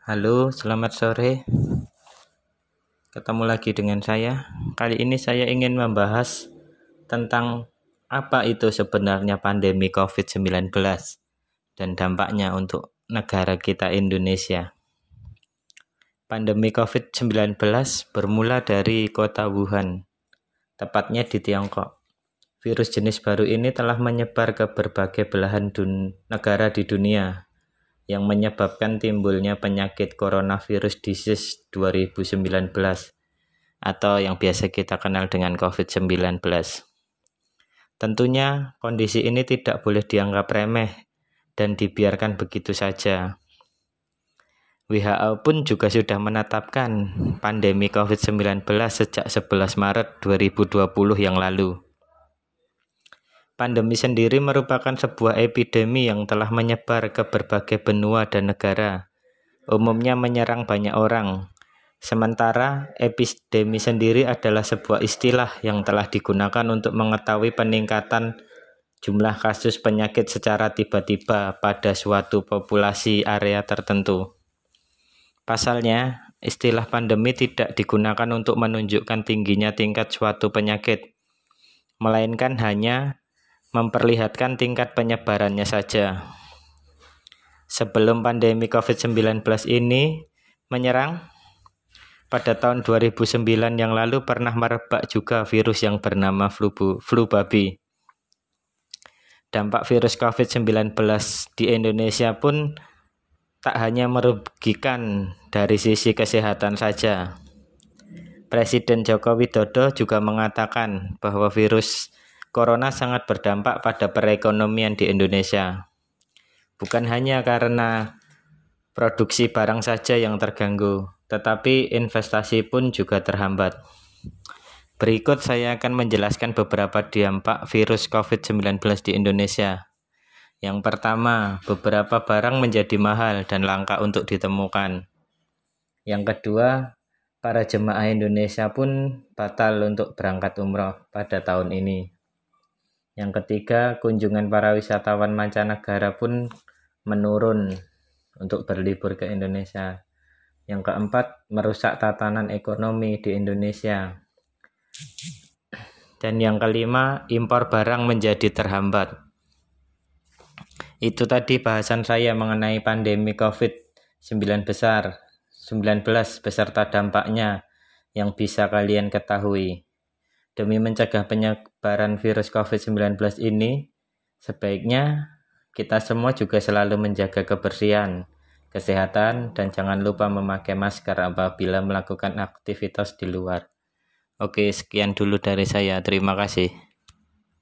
Halo, selamat sore. Ketemu lagi dengan saya. Kali ini saya ingin membahas tentang apa itu sebenarnya pandemi COVID-19 dan dampaknya untuk negara kita Indonesia. Pandemi COVID-19 bermula dari kota Wuhan, tepatnya di Tiongkok. Virus jenis baru ini telah menyebar ke berbagai belahan negara di dunia, yang menyebabkan timbulnya penyakit coronavirus disease 2019 atau yang biasa kita kenal dengan COVID-19. Tentunya kondisi ini tidak boleh dianggap remeh dan dibiarkan begitu saja. WHO pun juga sudah menetapkan pandemi COVID-19 sejak 11 Maret 2020 yang lalu. Pandemi sendiri merupakan sebuah epidemi yang telah menyebar ke berbagai benua dan negara, umumnya menyerang banyak orang. Sementara epidemi sendiri adalah sebuah istilah yang telah digunakan untuk mengetahui peningkatan jumlah kasus penyakit secara tiba-tiba pada suatu populasi area tertentu. Pasalnya, istilah pandemi tidak digunakan untuk menunjukkan tingginya tingkat suatu penyakit, melainkan hanya memperlihatkan tingkat penyebarannya saja. Sebelum pandemi COVID-19 ini menyerang, pada tahun 2009 yang lalu pernah merebak juga virus yang bernama flu, flu babi. Dampak virus COVID-19 di Indonesia pun tak hanya merugikan dari sisi kesehatan saja. Presiden Joko Widodo juga mengatakan bahwa virus Corona sangat berdampak pada perekonomian di Indonesia. Bukan hanya karena produksi barang saja yang terganggu, tetapi investasi pun juga terhambat. Berikut saya akan menjelaskan beberapa dampak virus COVID-19 di Indonesia. Yang pertama, beberapa barang menjadi mahal dan langka untuk ditemukan. Yang kedua, para jemaah Indonesia pun batal untuk berangkat umroh pada tahun ini. Yang ketiga, kunjungan para wisatawan mancanegara pun menurun untuk berlibur ke Indonesia. Yang keempat, merusak tatanan ekonomi di Indonesia. Dan yang kelima, impor barang menjadi terhambat. Itu tadi bahasan saya mengenai pandemi COVID-19 besar, 19 beserta dampaknya yang bisa kalian ketahui. Demi mencegah penyebaran virus COVID-19 ini, sebaiknya kita semua juga selalu menjaga kebersihan, kesehatan, dan jangan lupa memakai masker apabila melakukan aktivitas di luar. Oke, sekian dulu dari saya. Terima kasih.